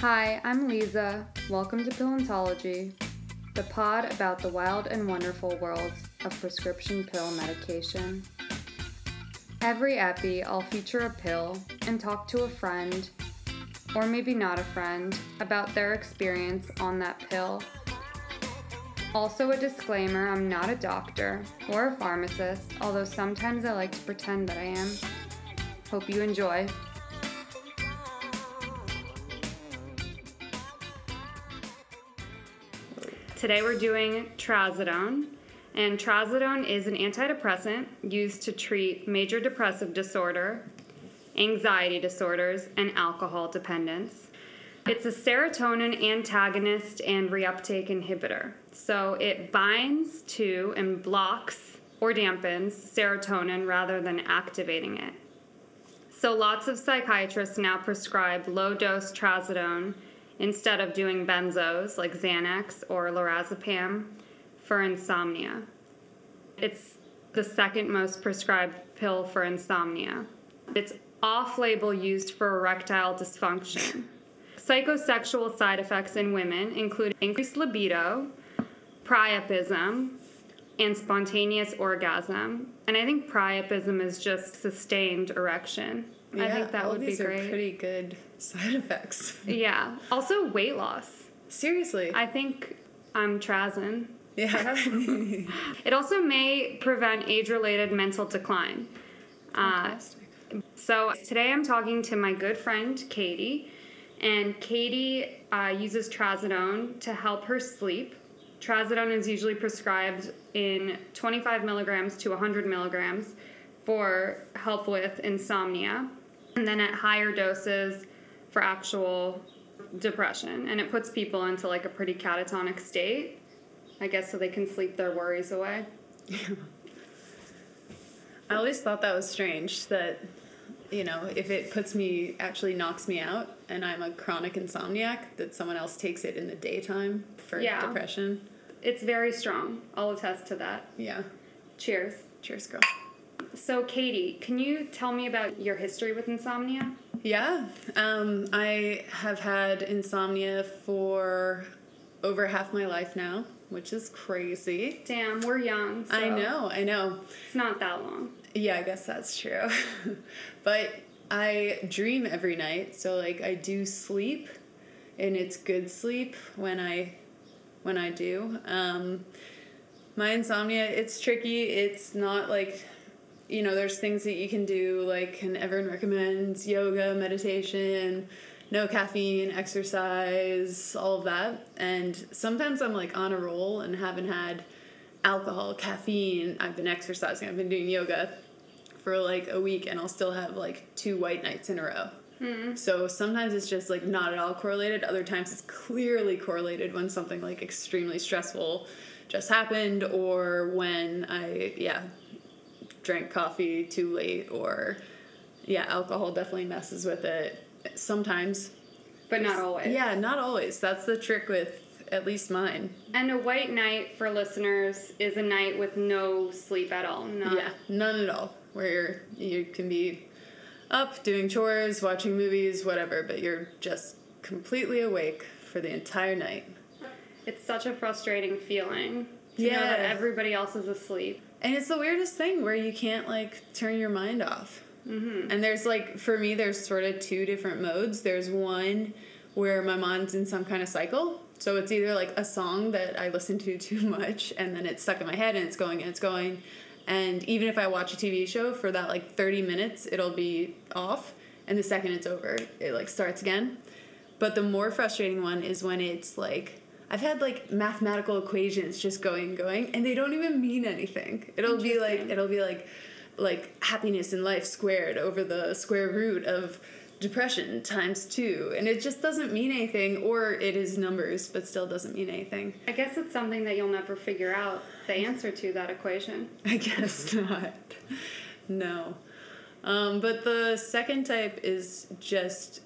Hi, I'm Lisa. Welcome to Pillantology, the pod about the wild and wonderful world of prescription pill medication. Every epi, I'll feature a pill and talk to a friend, or maybe not a friend, about their experience on that pill. Also, a disclaimer I'm not a doctor or a pharmacist, although sometimes I like to pretend that I am. Hope you enjoy. Today we're doing trazodone, and trazodone is an antidepressant used to treat major depressive disorder, anxiety disorders, and alcohol dependence. It's a serotonin antagonist and reuptake inhibitor. So it binds to and blocks or dampens serotonin rather than activating it. So lots of psychiatrists now prescribe low dose trazodone instead of doing benzos like Xanax or lorazepam for insomnia. It's the second most prescribed pill for insomnia. It's off label used for erectile dysfunction. Psychosexual side effects in women include increased libido, priapism, and spontaneous orgasm. And I think priapism is just sustained erection. I think that all would be these great. Are pretty good side effects. Yeah. Also, weight loss. Seriously. I think I'm Trazin. yeah. It also may prevent age related mental decline. Uh, so today I'm talking to my good friend Katie, and Katie uh, uses trazodone to help her sleep. Trazodone is usually prescribed in 25 milligrams to 100 milligrams for help with insomnia, and then at higher doses for actual depression. And it puts people into like a pretty catatonic state, I guess, so they can sleep their worries away. I always thought that was strange that, you know, if it puts me, actually knocks me out and I'm a chronic insomniac, that someone else takes it in the daytime for Yeah. depression. It's very strong. I'll attest to that. Yeah. Cheers. Cheers, girl. So, Katie, can you tell me about your history with insomnia? Yeah. Um, I have had insomnia for over half my life now, which is crazy. Damn, we're young. So I know, I know. It's not that long. Yeah, I guess that's true. but I dream every night, so like I do sleep and it's good sleep when I when I do. Um my insomnia, it's tricky. It's not like you know, there's things that you can do like and everyone recommends yoga, meditation, no caffeine, exercise, all of that. And sometimes I'm like on a roll and haven't had alcohol, caffeine. I've been exercising, I've been doing yoga for like a week, and I'll still have like two white nights in a row. Hmm. So sometimes it's just like not at all correlated. Other times it's clearly correlated when something like extremely stressful just happened, or when I, yeah, drank coffee too late, or yeah, alcohol definitely messes with it. Sometimes. But not always. Yeah, not always. That's the trick with at least mine. And a white night for listeners is a night with no sleep at all. None. Yeah, none at all. Where you can be up doing chores, watching movies, whatever, but you're just completely awake for the entire night. It's such a frustrating feeling to know that everybody else is asleep. And it's the weirdest thing where you can't like turn your mind off. Mm-hmm. And there's like, for me, there's sort of two different modes. There's one where my mind's in some kind of cycle. So it's either like a song that I listen to too much and then it's stuck in my head and it's going and it's going. And even if I watch a TV show for that like 30 minutes, it'll be off. And the second it's over, it like starts again. But the more frustrating one is when it's like I've had like mathematical equations just going and going and they don't even mean anything. It'll be like it'll be like like happiness in life squared over the square root of depression times 2 and it just doesn't mean anything or it is numbers but still doesn't mean anything. I guess it's something that you'll never figure out the answer to that equation. I guess not. No. Um, but the second type is just,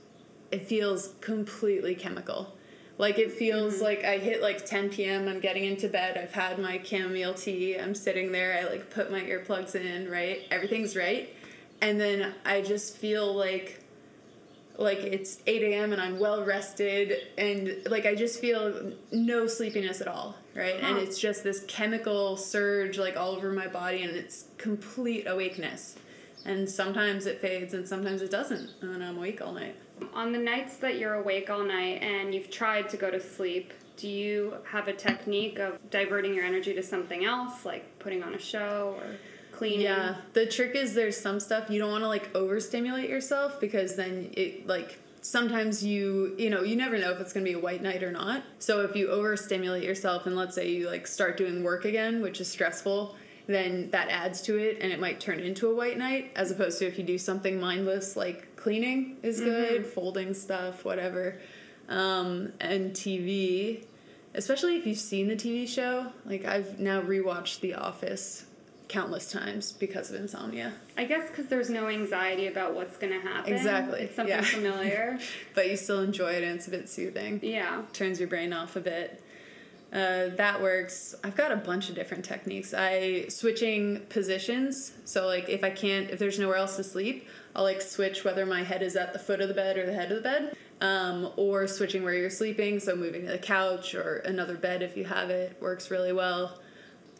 it feels completely chemical. Like it feels mm-hmm. like I hit like 10 p.m. I'm getting into bed. I've had my chamomile tea. I'm sitting there. I like put my earplugs in, right? Everything's right. And then I just feel like like it's 8 a.m. and I'm well rested and like I just feel no sleepiness at all, right? And it's just this chemical surge like all over my body and it's complete awakeness. And sometimes it fades and sometimes it doesn't, and then I'm awake all night. On the nights that you're awake all night and you've tried to go to sleep, do you have a technique of diverting your energy to something else, like putting on a show or cleaning? Yeah, the trick is there's some stuff you don't want to like overstimulate yourself because then it like sometimes you you know you never know if it's going to be a white night or not. So if you overstimulate yourself and let's say you like start doing work again, which is stressful, then that adds to it and it might turn into a white night as opposed to if you do something mindless like cleaning is good, folding stuff, whatever. Um, and TV, especially if you've seen the TV show, like I've now rewatched The Office countless times because of insomnia. I guess because there's no anxiety about what's going to happen. Exactly, It's something yeah. familiar. But you still enjoy it and it's a bit soothing. yeah. Turns your brain off a bit. Uh, that works. I've got a bunch of different techniques. I switching positions. So like if I can't, if there's nowhere else to sleep, I'll like switch whether my head is at the foot of the bed or the head of the bed, um, or switching where you're sleeping. So moving to the couch or another bed if you have it works really well.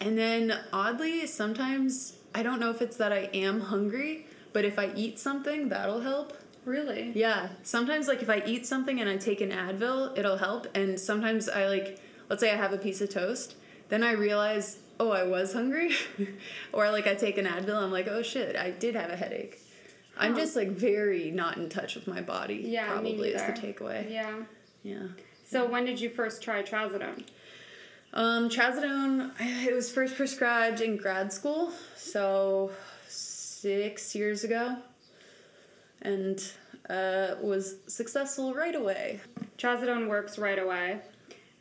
And then oddly, sometimes I don't know if it's that I am hungry, but if I eat something, that'll help. Really? Yeah. Sometimes like if I eat something and I take an Advil, it'll help. And sometimes I like let's say I have a piece of toast, then I realize, oh, I was hungry. or like I take an Advil, I'm like, oh shit, I did have a headache. I'm just like very not in touch with my body. Yeah, probably is the takeaway. Yeah. Yeah. So when did you first try trazodone? Um, trazodone, it was first prescribed in grad school, so six years ago, and uh, was successful right away. Trazodone works right away.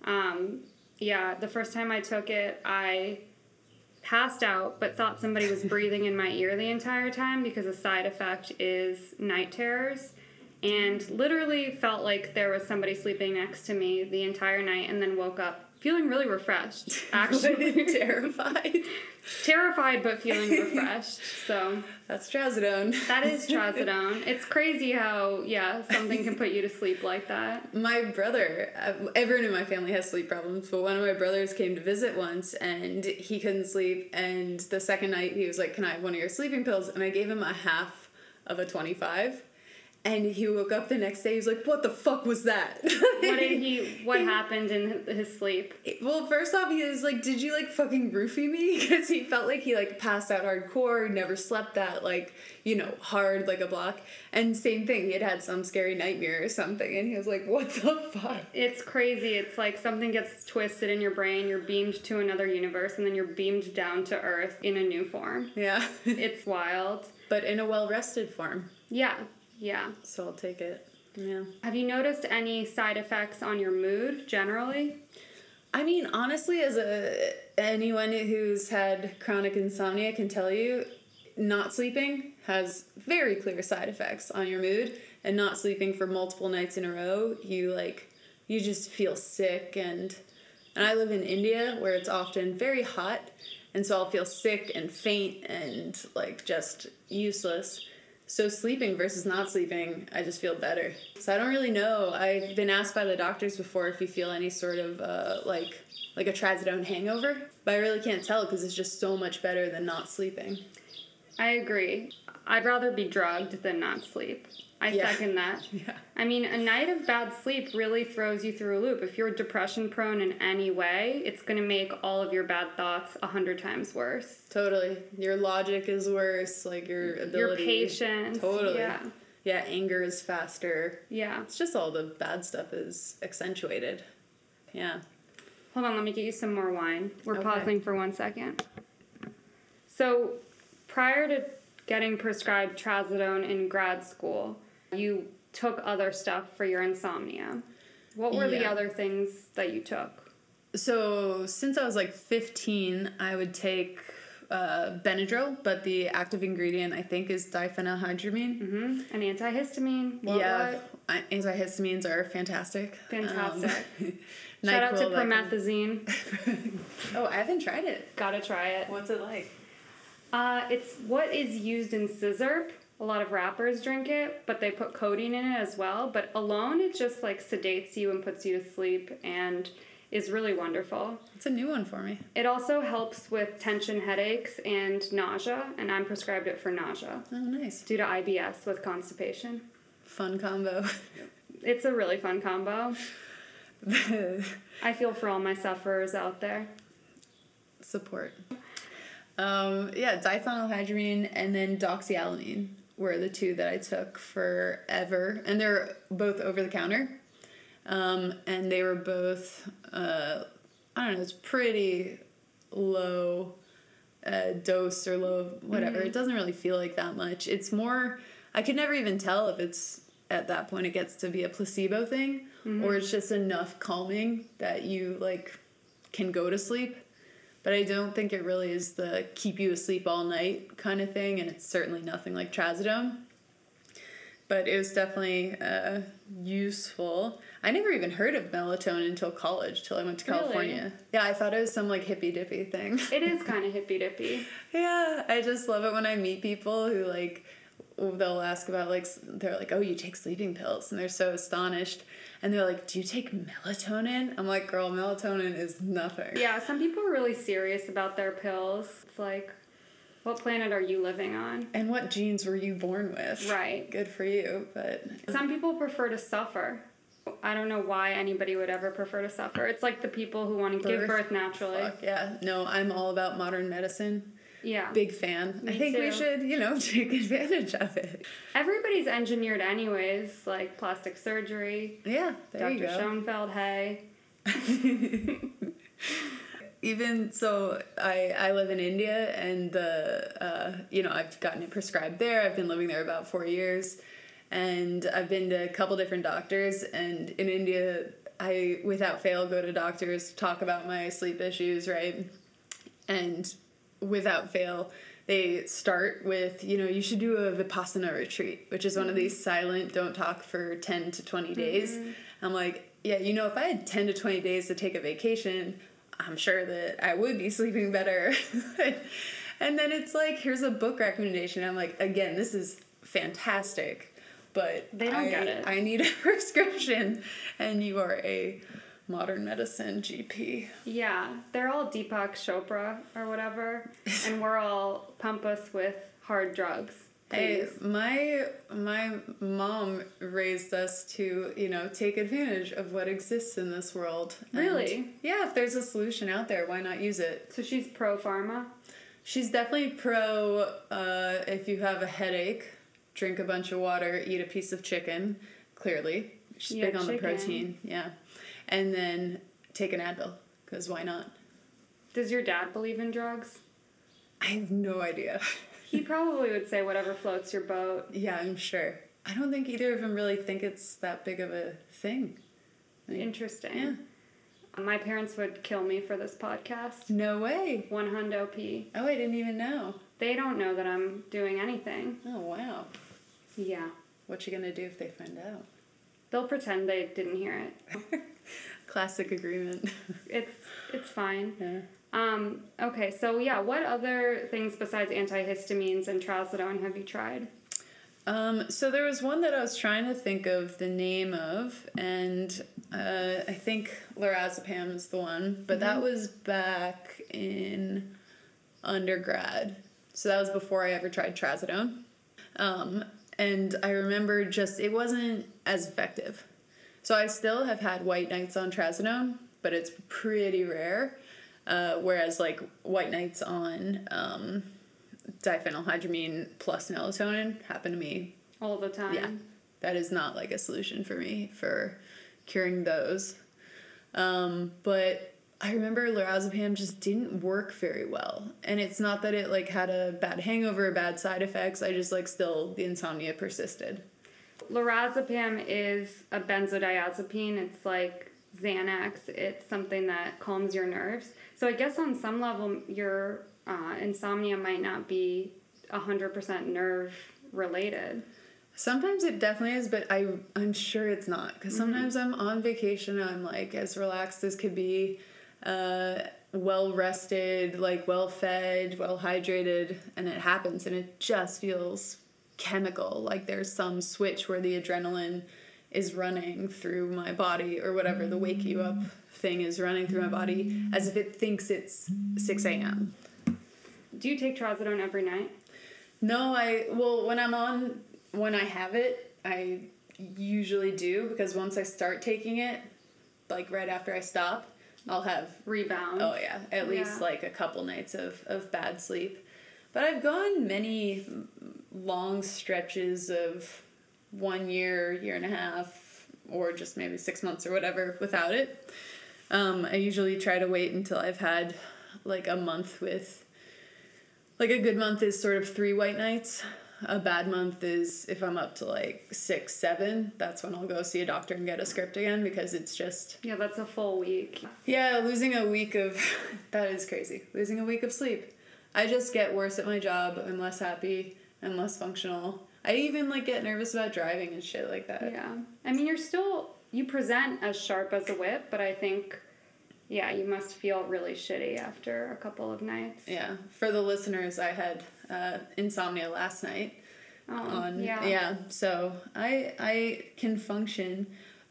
Um, yeah, the first time I took it, I passed out, but thought somebody was breathing in my ear the entire time because a side effect is night terrors. And literally felt like there was somebody sleeping next to me the entire night, and then woke up feeling really refreshed. Actually, terrified. terrified but feeling refreshed. So That's trazodone. that is trazodone. It's crazy how yeah something can put you to sleep like that. My brother, uh, everyone in my family has sleep problems, but one of my brothers came to visit once and he couldn't sleep. And the second night, he was like, Can I have one of your sleeping pills? And I gave him a half of a 25. And he woke up the next day, he was like, What the fuck was that? What did he? What happened in his sleep? Well, first off, he was like, "Did you like fucking roofie me?" Because he felt like he like passed out hardcore, never slept that like you know hard like a block. And same thing, he had had some scary nightmare or something, and he was like, "What the fuck?" It's crazy. It's like something gets twisted in your brain. You're beamed to another universe, and then you're beamed down to Earth in a new form. Yeah, It's wild. but in a well rested form, Yeah, yeah. so I'll take it. Yeah. Have you noticed any side effects on your mood generally? I mean, honestly, as a anyone who's had chronic insomnia can tell you, not sleeping has very clear side effects on your mood, and not sleeping for multiple nights in a row, you like you just feel sick and and I live in India where it's often very hot, and so I'll feel sick and faint and like just useless. So sleeping versus not sleeping, I just feel better. So I don't really know. I've been asked by the doctors before if you feel any sort of uh, like like a trazodone hangover, but I really can't tell because it's just so much better than not sleeping. I agree. I'd rather be drugged than not sleep. I Yeah. second that. Yeah. I mean, a night of bad sleep really throws you through a loop. If you're depression prone in any way, it's going to make all of your bad thoughts a hundred times worse. Totally. Your logic is worse, like your ability. Your patience. Totally. Yeah. Yeah, anger is faster. Yeah. It's just all the bad stuff is accentuated. Yeah. Hold on, let me get you some more wine. We're Okay. pausing for one second. So, prior to getting prescribed trazodone in grad school, you took other stuff for your insomnia. What were the other things that you took? So since I was like 15, I would take uh, Benadryl, but the active ingredient I think is diphenylhydramine. hmm An antihistamine. What, yeah, what? I- antihistamines are fantastic. Fantastic. Um, Shout out to NyQuil, that kind promethazine. oh, I haven't tried it. Gotta try it. What's it like? Uh, it's what is used in sizzurp, a lot of rappers drink it, but they put codeine in it as well. But alone, it just like sedates you and puts you to sleep and is really wonderful. It's a new one for me. It also helps with tension headaches and nausea, and I'm prescribed it for nausea Oh, nice. due to IBS with constipation. Fun combo. It's a really fun combo. I feel for all my sufferers out there. Support. Um, yeah, diphenylhydramine and then doxylamine were the two that I took forever, and they're both over the counter. Um, and they were both, uh, I don't know, it's pretty low uh, dose or low whatever. It doesn't really feel like that much. It's more, I could never even tell if it's at that point it gets to be a placebo thing or it's just enough calming that you like can go to sleep. But I don't think it really is the keep you asleep all night kind of thing, and it's certainly nothing like trazodone. But it was definitely uh, useful. I never even heard of melatonin until college, till I went to Really? California. Yeah, I thought it was some like hippy dippy thing. It is kind of hippy dippy. Yeah, I just love it when I meet people who like they'll ask about like they're like, "Oh, you take sleeping pills." And they're so astonished. And they're like, "Do you take melatonin?" I'm like, "Girl, melatonin is nothing." Yeah, some people are really serious about their pills. It's like, what planet are you living on? And what genes were you born with? Right. Good for you, but Some people prefer to suffer. I don't know why anybody would ever prefer to suffer. It's like the people who want to give Birth? birth naturally. fuck yeah. No, I'm all about modern medicine. Yeah. Big fan. I Me think we should, you know, take advantage of it. Everybody's engineered anyways, like plastic surgery. Yeah, there you Dr. Schoenfeld, hey. even so i i live in india and the uh, you know i've gotten it prescribed there i've been living there about four years and i've been to a couple different doctors and in india i without fail go to doctors talk about my sleep issues right and without fail they start with you know you should do a vipassana retreat which is one of these mm. silent don't talk for 10 to 20 mm-hmm. days. I'm like yeah you know if i had 10 to 20 days to take a vacation i'm sure that i would be sleeping better. And then it's like here's a book recommendation. I'm like again this is fantastic but They don't I, get it. i need a prescription and you are a modern medicine gp Yeah, they're all Deepak Chopra or whatever, and we're all pump us with hard drugs. Hey, my my mom raised us to you know take advantage of what exists in this world. And, Really? yeah, if there's a solution out there, why not use it? So she's pro pharma. She's definitely pro. Uh, if you have a headache, drink a bunch of water, eat a piece of chicken. Clearly, she's Yeah, big on the protein. Yeah, and then take an Advil because why not? Does your dad believe in drugs? I have no idea. He probably would say whatever floats your boat. yeah, I'm sure. I don't think either of them really think it's that big of a thing. Like, Interesting. Yeah. My parents would kill me for this podcast. No way. One hundo p. Oh, I didn't even know. They don't know that I'm doing anything. Oh, wow. Yeah. What you gonna do if they find out? They'll pretend they didn't hear it. Classic agreement. It's it's fine. yeah. Um, okay, so yeah, what other things besides antihistamines and trazodone have you tried? Um, so there was one that I was trying to think of the name of, and uh, I think lorazepam is the one, but that was back in undergrad. So that was before I ever tried trazodone. Um, and I remember just it wasn't as effective. So I still have had white nights on trazodone, but it's pretty rare. Uh, whereas like white nights on um, diphenylhydramine plus melatonin happen to me All the time. yeah, that is not like a solution for me for curing those. Um, but I remember lorazepam just didn't work very well, and it's not that it like had a bad hangover, or bad side effects. I just like still the insomnia persisted. Lorazepam is a benzodiazepine. It's like Xanax. It's something that calms your nerves. So I guess on some level, your uh, insomnia might not be 100% nerve related. Sometimes it definitely is, but I I'm sure it's not because sometimes I'm on vacation and I'm like as relaxed as could be, uh, well rested, like well fed, well hydrated, and it happens and it just feels chemical. Like there's some switch where the adrenaline is running through my body or whatever the wake you up thing is running through my body as if it thinks it's 6 a.m. Do you take trazodone every night? No, I well when I'm on when I have it, I usually do because once I start taking it, like right after I stop, I'll have Rebound. oh yeah, at least Yeah. like a couple nights of of bad sleep. But I've gone many long stretches of one year, year and a half, or just maybe six months or whatever without it. Um, I usually try to wait until I've had like a month with, like a good month is sort of three white nights. A bad month is if I'm up to like six, seven, that's when I'll go see a doctor and get a script again because it's just, Yeah, that's a full week. yeah, losing a week of, that is crazy. Losing a week of sleep. I just get worse at my job. I'm less happy. I'm less functional. I even like get nervous about driving and shit like that. Yeah. I mean, you're still, you present as sharp as a whip, but I think, yeah, you must feel really shitty after a couple of nights. Yeah. For the listeners, I had uh, insomnia last night. Oh, on yeah. yeah so i i can function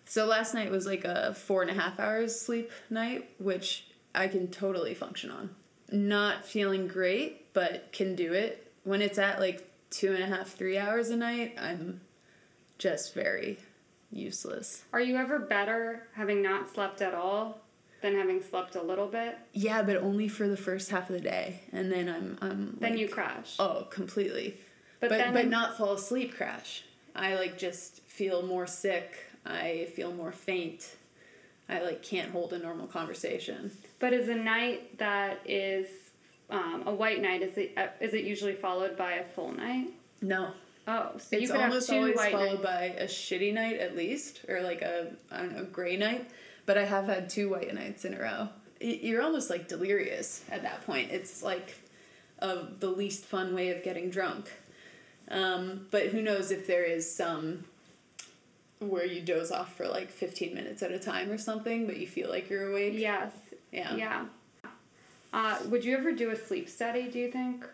so last night was like a four and a half hours sleep night which i can totally function on not feeling great but can do it when it's at like two and a half three hours a night i'm just very useless Are you ever better having not slept at all than having slept a little bit? yeah but only for the first half of the day and then i'm i'm Then like, you crash. oh completely But but then- but not fall asleep crash. I like just feel more sick. I feel more faint. I like can't hold a normal conversation. But is a night that is um, a white night, is it, uh, is it usually followed by a full night? No. Oh, so you it's could have almost two always white followed nights. by a shitty night at least, or like a I don't know gray night. But I have had two white nights in a row. You're almost like delirious at that point. It's like uh, the least fun way of getting drunk. Um, but who knows if there is some where you doze off for like 15 minutes at a time or something, but you feel like you're awake. Yes. Yeah. Yeah. Uh, would you ever do a sleep study, do you think?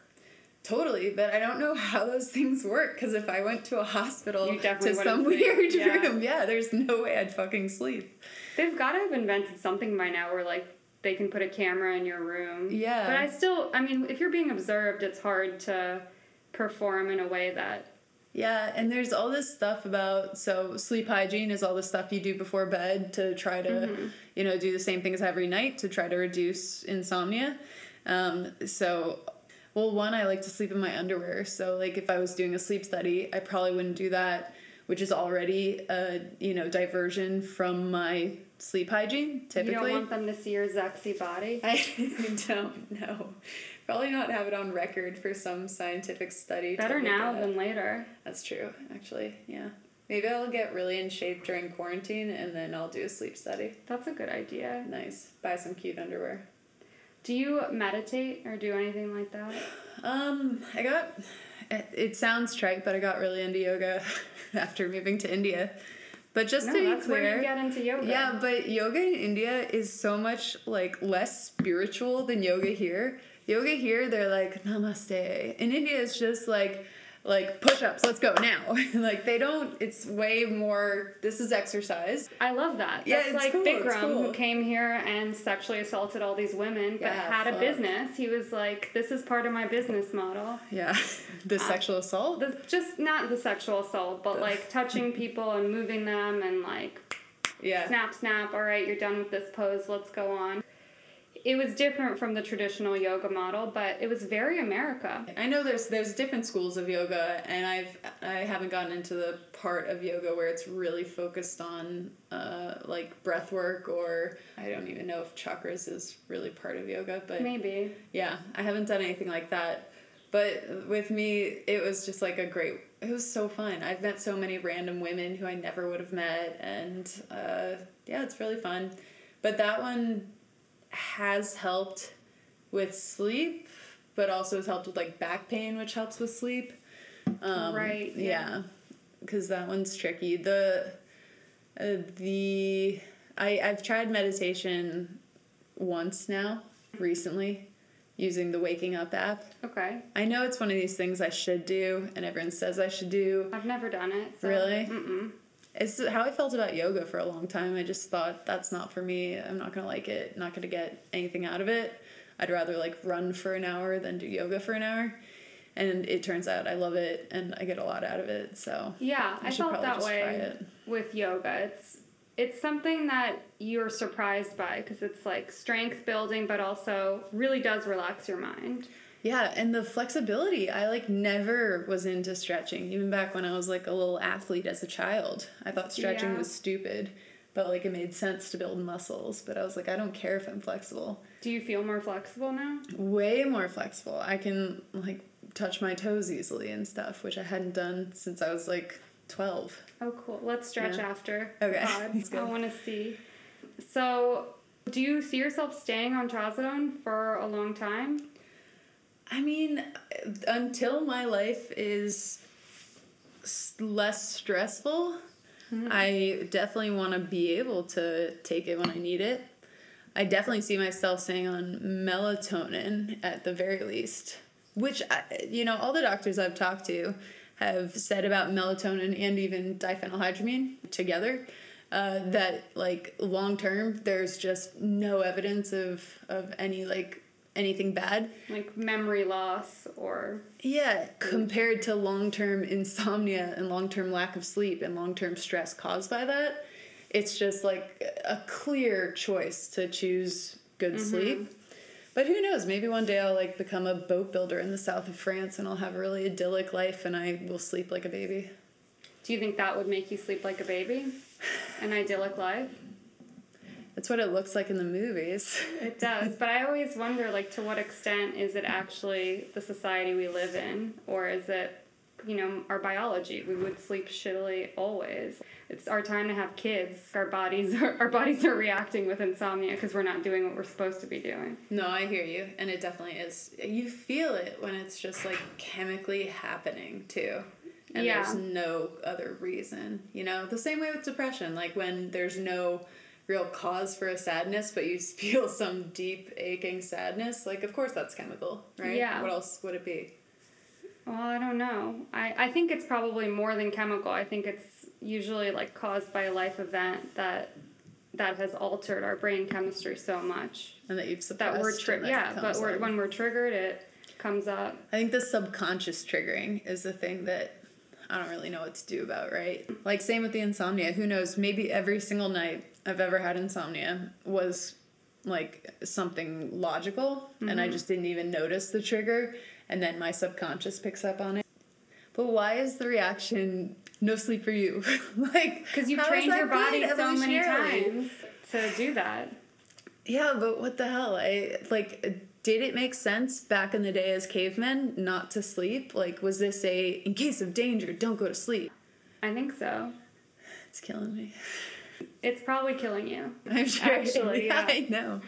Totally, but I don't know how those things work because if I went to a hospital to some sleep, weird yeah. room, yeah, there's no way I'd fucking sleep. They've got to have invented something by now where, like, they can put a camera in your room. Yeah. But I still, I mean, if you're being observed, it's hard to perform in a way that. Yeah, and there's all this stuff about so sleep hygiene is all the stuff you do before bed to try to, Mm-hmm. you know, do the same things every night to try to reduce insomnia. Um, so, well, one, I like to sleep in my underwear. So, like, if I was doing a sleep study, I probably wouldn't do that, which is already a you know diversion from my sleep hygiene. Typically, You don't want them to see your sexy body. I don't know. Probably not have it on record for some scientific study. Better now than later. That's true, actually. Yeah. Maybe I'll get really in shape during quarantine and then I'll do a sleep study. That's a good idea. Nice. Buy some cute underwear. Do you meditate or do anything like that? Um, I got. It, it sounds trite, but I got really into yoga after moving to India. But just No, to be that's clear, where you get into yoga. Yeah, but yoga in India is so much like less spiritual than yoga here. Yoga here, they're like namaste. In India, it's just like like push ups. Let's go now. like they don't. It's way more. This is exercise. I love that. Yeah, That's it's like cool, Bikram, who came here and sexually assaulted all these women, but Yeah, had a business. He was like, "This is part of my business model." Yeah, the uh, sexual assault. The, just not the sexual assault, but like touching people and moving them and like Yeah. snap, snap. All right, you're done with this pose. Let's go on. It was different from the traditional yoga model, but it was very America. I know there's there's different schools of yoga, and I've I haven't gotten into the part of yoga where it's really focused on uh, like breath work, or I don't even know if chakras is really part of yoga, but Maybe. yeah, I haven't done anything like that. But with me, it was just like a great. It was so fun. I've met so many random women who I never would have met, and uh, yeah, it's really fun. But that one has helped with sleep, but also has helped with like back pain, which helps with sleep. Um, Right, yeah. Yeah, because that one's tricky. The uh, the I I've tried meditation once now recently, using the Waking Up app. Okay. I know it's one of these things I should do, and everyone says I should do. I've never done it. So. Really? Mm-mm. It's how I felt about yoga for a long time. I just thought that's not for me. I'm not gonna like it. Not gonna get anything out of it. I'd rather like run for an hour than do yoga for an hour. And it turns out I love it and I get a lot out of it. So Yeah, I I, felt that way with yoga. It's it's something that you're surprised by because it's like strength building, but also really does relax your mind. Yeah, and the flexibility. I like never was into stretching, even back when I was like a little athlete as a child. I thought stretching Yeah. was stupid, but like it made sense to build muscles. But I was like, I don't care if I'm flexible. Do you feel more flexible now? Way more flexible. I can like touch my toes easily and stuff, which I hadn't done since I was like 12. Oh, cool. Let's stretch Yeah. after. Okay. Pod. Let's go. I want to see. So, do you see yourself staying on trazodone for a long time? I mean, until my life is less stressful, I definitely want to be able to take it when I need it. I definitely see myself staying on melatonin at the very least, which, I, you know, all the doctors I've talked to have said about melatonin and even diphenylhydramine together. Uh, that like long term, there's just no evidence of of any like anything bad. Like memory loss or. Yeah, compared to long term insomnia and long term lack of sleep and long term stress caused by that, it's just like a clear choice to choose good mm-hmm. sleep. But who knows? Maybe one day I'll like become a boat builder in the south of France and I'll have a really idyllic life and I will sleep like a baby. Do you think that would make you sleep like a baby? An idyllic life? That's what it looks like in the movies. It does, but I always wonder, like, to what extent is it actually the society we live in, or is it, you know, our biology? We would sleep shittily always. It's our time to have kids. Our bodies are our bodies are reacting with insomnia because we're not doing what we're supposed to be doing. No, I hear you, and it definitely is. You feel it when it's just like chemically happening too. And Yeah. there's no other reason. You know, the same way with depression, like when there's no real cause for a sadness, but you feel some deep aching sadness, like of course that's chemical, right? Yeah. What else would it be? Well, I don't know. I, I think it's probably more than chemical. I think it's usually like caused by a life event that that has altered our brain chemistry so much And that you've suppressed. that we're tri- that yeah, but we're, when we're triggered, it comes up. I think the subconscious triggering is the thing that I don't really know what to do about, right? Like same with the insomnia. Who knows? Maybe every single night I've ever had insomnia was like something logical and I mm-hmm. just didn't even notice the trigger and then my subconscious picks up on it. But why is the reaction no sleep for you? like Because you've trained your body so many times to do that. Yeah, but what the hell? I like did it make sense back in the day as cavemen not to sleep? Like was this a in case of danger, don't go to sleep? I think so. It's killing me. It's probably killing you. I'm sure. Actually, yeah. I know.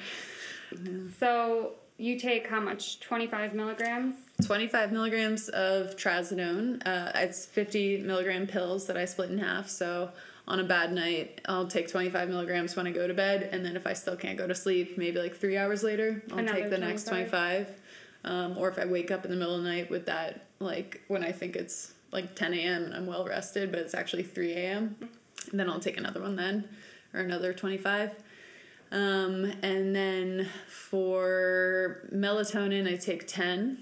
So you take how much? 25 milligrams? 25 milligrams of trazodone. Uh, it's 50 milligram pills that I split in half. So on a bad night, I'll take 25 milligrams when I go to bed, and then if I still can't go to sleep, maybe like three hours later, I'll Another take the next 25. 25. Um, or if I wake up in the middle of the night with that, like when I think it's like 10 a.m. and I'm well rested, but it's actually 3 a.m., then I'll take another one then, or another 25. Um, and then for melatonin, I take 10,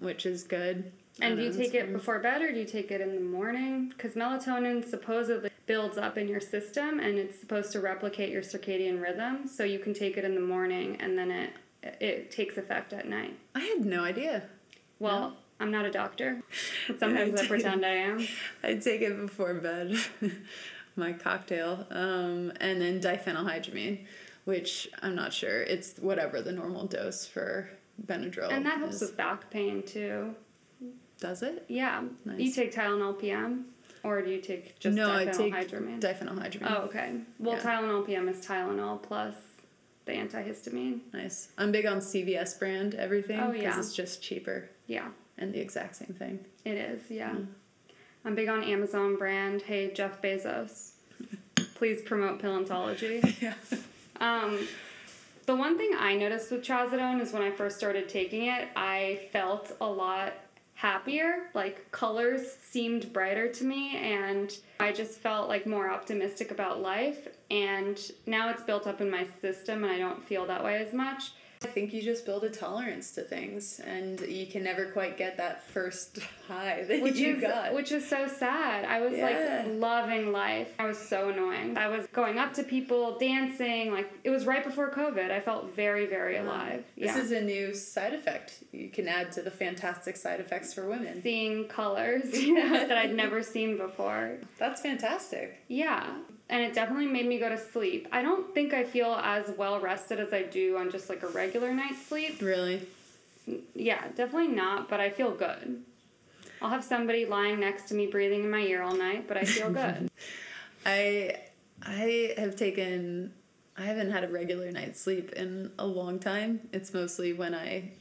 which is good. And don't you take it before bed or do you take it in the morning? Because melatonin supposedly builds up in your system and it's supposed to replicate your circadian rhythm. So you can take it in the morning and then it it takes effect at night. I had no idea. Well, I'm not a doctor, but sometimes I pretend I am. I take it before bed, my cocktail, um, and then diphenylhydramine, which I'm not sure. It's whatever the normal dose for Benadryl. And that helps is. with back pain too. Does it? Yeah. Nice. You take Tylenol PM or do you take just no, I take diphenylhydramine? diphenylhydramine. oh, okay. Well, Yeah. Tylenol PM is Tylenol plus the antihistamine. Nice. I'm big on CVS brand everything Oh, because yeah. it's just cheaper Yeah, and the exact same thing. it is. Yeah. Mm. I'm big on Amazon brand. Hey, Jeff Bezos, please promote Pillantology. Yeah. Um, The one thing I noticed with trazodone is when I first started taking it, I felt a lot happier. Like colors seemed brighter to me, and I just felt like more optimistic about life. And now it's built up in my system, and I don't feel that way as much. I think you just build a tolerance to things, and you can never quite get that first high that which you is, got. Which is so sad. I was Yeah. like loving life. I was so annoying. I was going up to people, dancing. Like it was right before COVID. I felt very, very alive. This yeah. is a new side effect you can add to the fantastic side effects for women. seeing colors that I'd never seen before. That's fantastic. Yeah. And it definitely made me go to sleep. I don't think I feel as well rested as I do on just like a regular night's sleep. Really? Yeah, definitely not, but I feel good. I'll have somebody lying next to me breathing in my ear all night, but I feel good. I I have taken I haven't had a regular night's sleep in a long time. It's mostly when I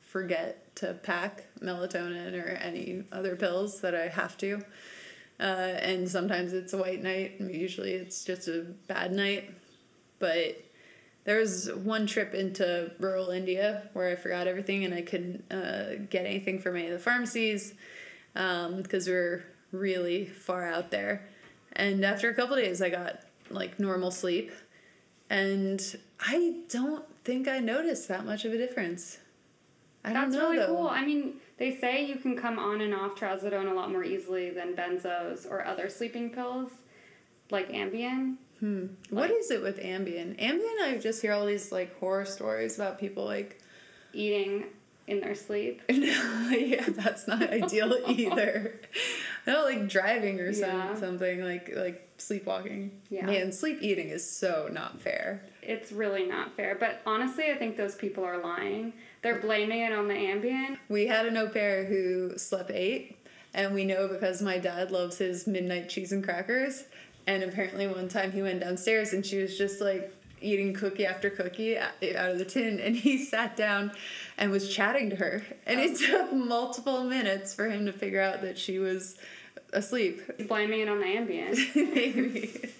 forget to pack melatonin or any other pills that I have to. Uh, and sometimes it's a white night. Usually it's just a bad night. But there was one trip into rural India where I forgot everything and I couldn't uh, get anything from any of the pharmacies because we were really far out there. And after a couple days, I got like normal sleep. And I don't think I noticed that much of a difference. I don't That's know really though. cool. I mean, they say you can come on and off trazodone a lot more easily than benzos or other sleeping pills like Ambien. Hmm. What is it with Ambien? Ambien, I just hear all these like horror stories about people like, eating in their sleep. yeah, that's not ideal either. No, like driving or some, Yeah. something like like sleepwalking. Yeah. Man, sleep eating is so not fair. It's really not fair. But honestly, I think those people are lying. They're blaming it on the Ambien. We had an au pair who slept eight, and we know because my dad loves his midnight cheese and crackers. And apparently, one time he went downstairs and she was just like eating cookie after cookie out of the tin, and he sat down and was chatting to her. And it took multiple minutes for him to figure out that she was asleep. Blaming it on the Ambien. Maybe.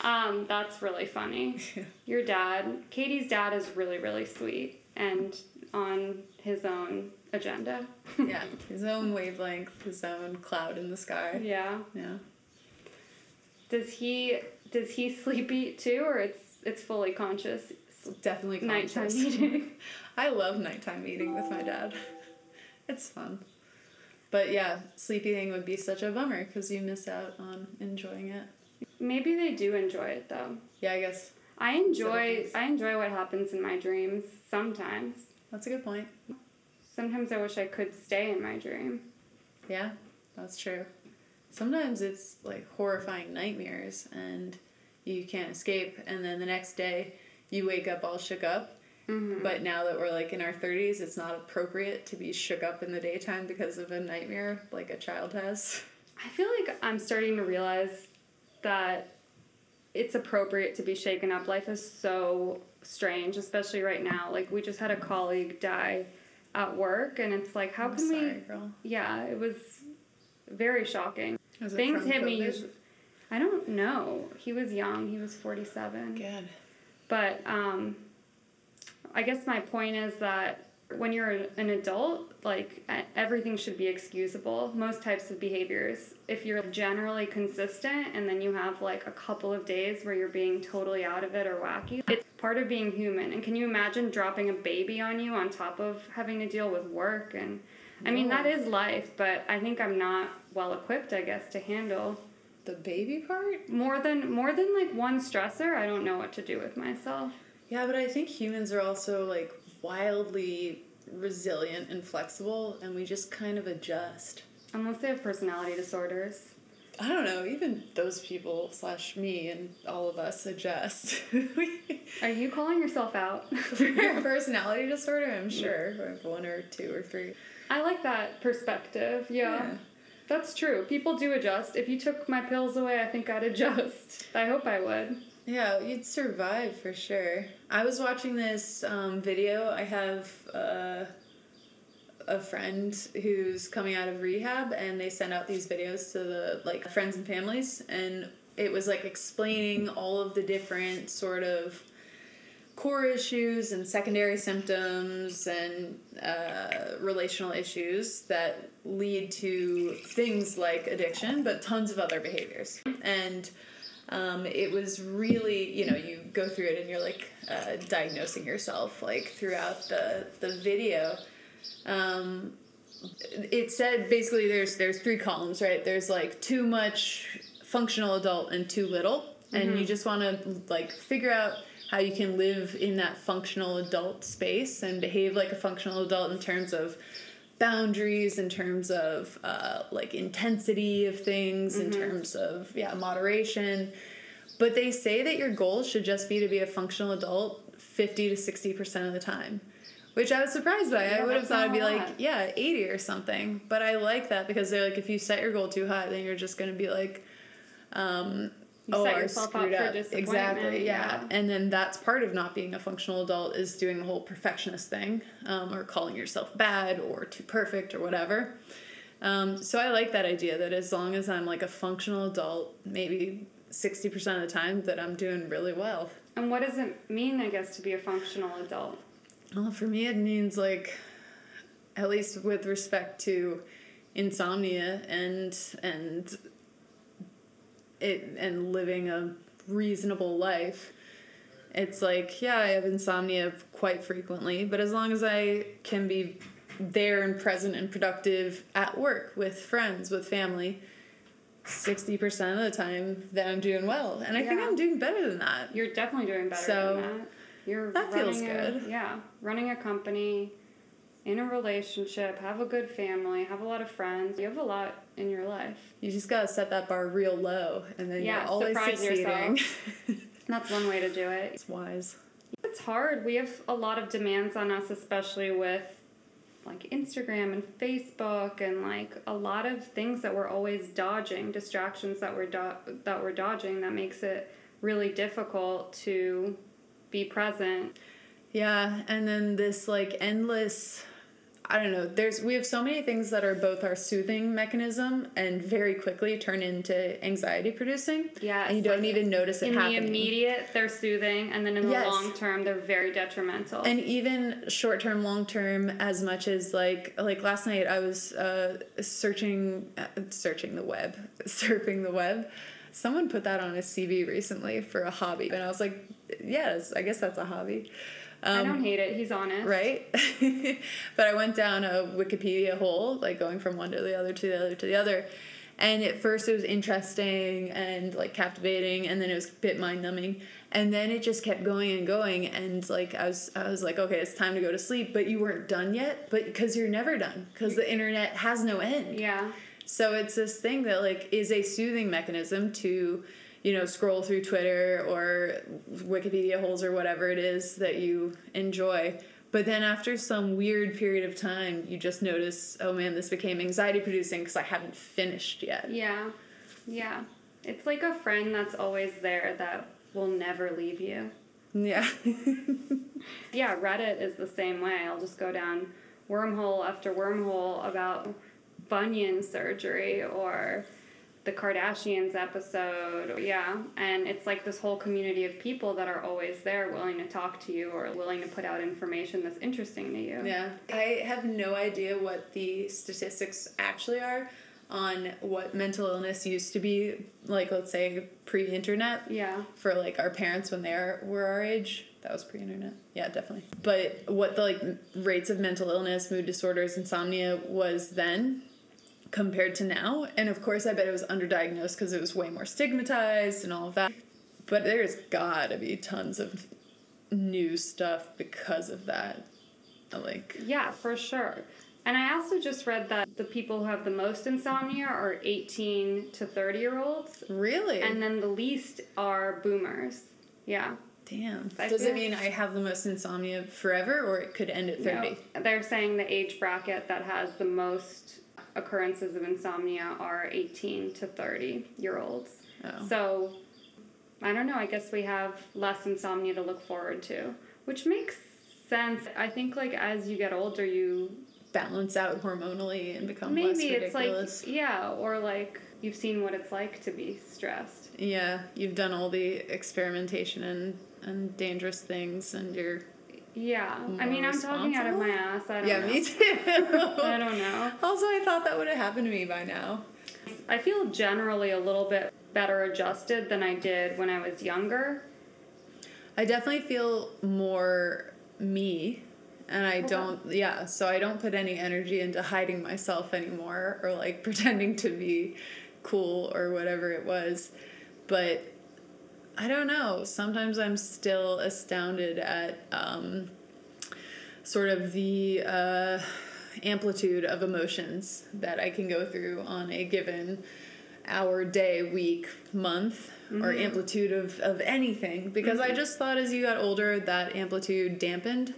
Um, that's really funny. Your dad, Katie's dad, is really, really sweet and on his own agenda. yeah, his own wavelength, his own cloud in the sky. yeah. Yeah. Does he does he sleep eat too, or it's it's fully conscious Definitely conscious. nighttime eating? I love nighttime eating with my dad. It's fun. But yeah, sleep eating would be such a bummer because you miss out on enjoying it. Maybe they do enjoy it though. Yeah, I guess I enjoy. I enjoy what happens in my dreams sometimes. That's a good point. Sometimes I wish I could stay in my dream. Yeah, that's true. Sometimes it's like horrifying nightmares and you can't escape, and then the next day you wake up all shook up. Mm-hmm. But now that we're like in our 30s, it's not appropriate to be shook up in the daytime because of a nightmare like a child has. I feel like I'm starting to realize that it's appropriate to be shaken up. Life is so strange, especially right now. Like we just had a colleague die at work and it's like how I'm can sorry, we girl. Yeah, it was very shocking. Was Things hit me COVID? I don't know. He was young. He was 47. Good. But um, I guess my point is that when you're an adult, like everything should be excusable. Most types of behaviors. If you're generally consistent and then you have like a couple of days where you're being totally out of it or wacky, it's part of being human. And can you imagine dropping a baby on you on top of having to deal with work? And I mean, that is life, but I think I'm not well equipped, I guess, to handle The baby part? more than more than like one stressor. I don't know what to do with myself. Yeah, but I think humans are also like wildly resilient and flexible, and we just kind of adjust. Unless they have personality disorders. I don't know, even those people slash me and all of us adjust. Are you calling yourself out? For a personality disorder, I'm sure. I have one or two or three. I like that perspective. Yeah. Yeah. That's true. People do adjust. If you took my pills away, I think I'd adjust. I hope I would. Yeah, you'd survive for sure. I was watching this um, video. I have uh, a friend who's coming out of rehab, and they send out these videos to the like friends and families, and it was like explaining all of the different sort of core issues and secondary symptoms and uh, relational issues that lead to things like addiction, but tons of other behaviors. And um, it was really, you know, you go through it and you're like uh, diagnosing yourself like throughout the, the video. Um, it said basically there's there's three columns, right? There's like too much functional adult and too little, and you just want to like figure out how you can live in that functional adult space and behave like a functional adult in terms of boundaries in terms of uh, like intensity of things in terms of yeah moderation. But they say that your goal should just be to be a functional adult 50 to 60% of the time which i was surprised by. I would have thought it'd be a like yeah 80 or something. But i like that because they're like if you set your goal too high then you're just going to be like um, You oh, set I yourself up screwed for up. disappointment, Exactly, yeah. yeah. And then that's part of not being a functional adult is doing the whole perfectionist thing, um, or calling yourself bad or too perfect or whatever. Um, so I like that idea that as long as I'm like a functional adult, maybe sixty percent of the time, that I'm doing really well. And what does it mean, I guess, to be a functional adult? Well, for me, it means like, at least with respect to insomnia and and it and living a reasonable life. It's like, yeah, I have insomnia quite frequently, but as long as I can be there and present and productive at work with friends, with family, 60% of the time, that I'm doing well. And I think I'm doing better than that. You're definitely doing better So, than that. You're that feels running a- good. yeah, running a company, in a relationship, have a good family, have a lot of friends. You have a lot in your life. You just gotta set that bar real low, and then Yeah, you're always surprise succeeding. That's one way to do it. it's wise. It's hard. We have a lot of demands on us, especially with like Instagram and Facebook and like a lot of things that we're always dodging, distractions that we're do- that we're dodging that makes it really difficult to be present. Yeah, and then this like endless I don't know, there's we have so many things that are both our soothing mechanism and very quickly turn into anxiety producing. Yeah, And you don't like even notice it in happening. the immediate, they're soothing, and then in the Yes. long term, they're very detrimental. and even short term long term as much as like like last night i was uh, searching uh, searching the web surfing the web someone put that on a cv recently for a hobby and i was like yes i guess that's a hobby I um, don't hate it. He's honest. right but i went down a wikipedia hole like going from one to the other to the other to the other and at first it was interesting and like captivating and then it was a bit mind numbing and then it just kept going and going and like i was i was like okay it's time to go to sleep but you weren't done yet but because you're never done because the internet has no end Yeah. so it's this thing that like is a soothing mechanism to, you know, scroll through Twitter or Wikipedia holes or whatever it is that you enjoy. But then after some weird period of time, you just notice, oh man, this became anxiety producing because I haven't finished yet. Yeah. Yeah. It's like a friend that's always there that will never leave you. Yeah. Yeah, Reddit is the same way. I'll just go down wormhole after wormhole about bunion surgery or the Kardashians episode. Yeah, and it's like this whole community of people that are always there willing to talk to you or willing to put out information that's interesting to you. Yeah. I have no idea what the statistics actually are on what mental illness used to be, like, let's say, pre internet. Yeah. for like our parents when they were our age. That was pre-internet. Yeah, definitely. But what the like rates of mental illness, mood disorders, insomnia was then compared to now, and of course I bet it was underdiagnosed because it was way more stigmatized and all of that. But there's got to be tons of new stuff because of that. Like Yeah, for sure. And I also just read that the people who have the most insomnia are 18 to 30 year olds, really, and then the least are boomers. Yeah. damn. I Does it mean I have the most insomnia forever, or it could end at thirty? No, they're saying the age bracket that has the most occurrences of insomnia are 18 to 30 year olds. Oh. So, I don't know. I guess we have less insomnia to look forward to, which makes sense. I think like as you get older, you Balance out hormonally and become less maybe it's ridiculous. like yeah, or like you've seen what it's like to be stressed. Yeah, you've done all the experimentation and and dangerous things, and you're Yeah. I mean, I'm talking out of my ass. I don't yeah, know. me too. I don't know. also, I thought that would have happened to me by now. I feel generally a little bit better adjusted than I did when I was younger. I definitely feel more me. And I Okay. don't, yeah, so I don't put any energy into hiding myself anymore or like pretending to be cool or whatever it was. But I don't know. Sometimes I'm still astounded at um, sort of the uh, amplitude of emotions that I can go through on a given hour, day, week, month, or amplitude of, of anything. Because I just thought as you got older, that amplitude dampened.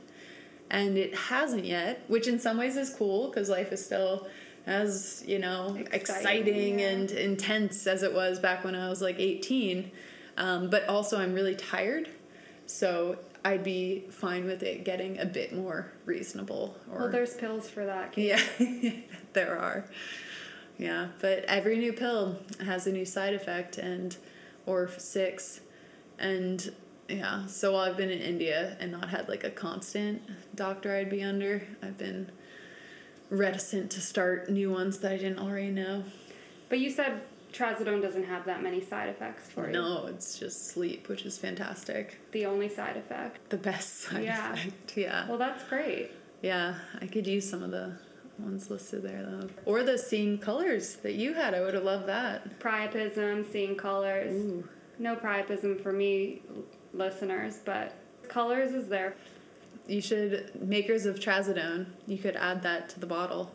And it hasn't yet, which in some ways is cool because life is still as, you know, Exciting, exciting, yeah. and intense as it was back when I was like 18. Um, but also, I'm really tired. So I'd be fine with it getting a bit more reasonable. Or Well, there's pills for that. Kate. yeah, there are. Yeah, but every new pill has a new side effect and or six and yeah, so while I've been in India and not had like a constant doctor I'd be under, I've been reticent to start new ones that I didn't already know. But you said trazodone doesn't have that many side effects for you. No, it's just sleep, which is fantastic. The only side effect. The best side Yeah. effect. Yeah. Well, that's great. Yeah, I could use some of the ones listed there though. Or the seeing colors that you had. I would have loved that. Priapism, seeing colors. Ooh. No priapism for me, listeners, but colors is there. You should makers of trazodone. You could add that to the bottle,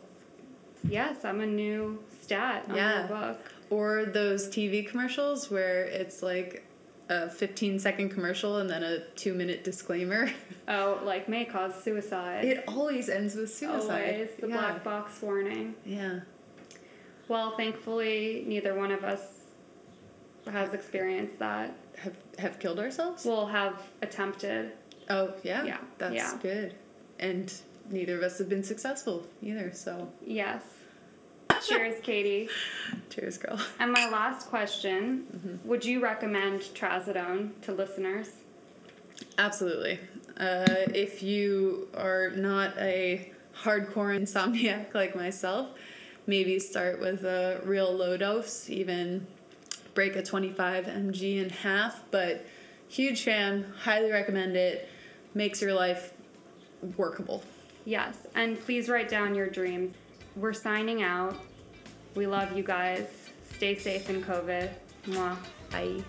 Yes, I'm a new stat on Yeah. my book. Or those TV commercials where it's like a 15 second commercial and then a two minute disclaimer. Oh, like may cause suicide. It always ends with suicide. Always the yeah. black box warning. Yeah. Well, thankfully, neither one of us has experienced that. Have have killed ourselves? We'll have attempted. oh yeah. Yeah, That's yeah. good. And neither of us have been successful either. So Yes. Cheers, Katie. cheers, girl. And my last question Mm-hmm. Would you recommend trazodone to listeners? Absolutely. Uh, if you are not a hardcore insomniac like myself, maybe start with a real low dose, even break a 25 mg in half. But huge fan, highly recommend it. Makes your life workable. Yes. And please write down your dreams. We're signing out. We love you guys. Stay safe in COVID. Mwah. Bye.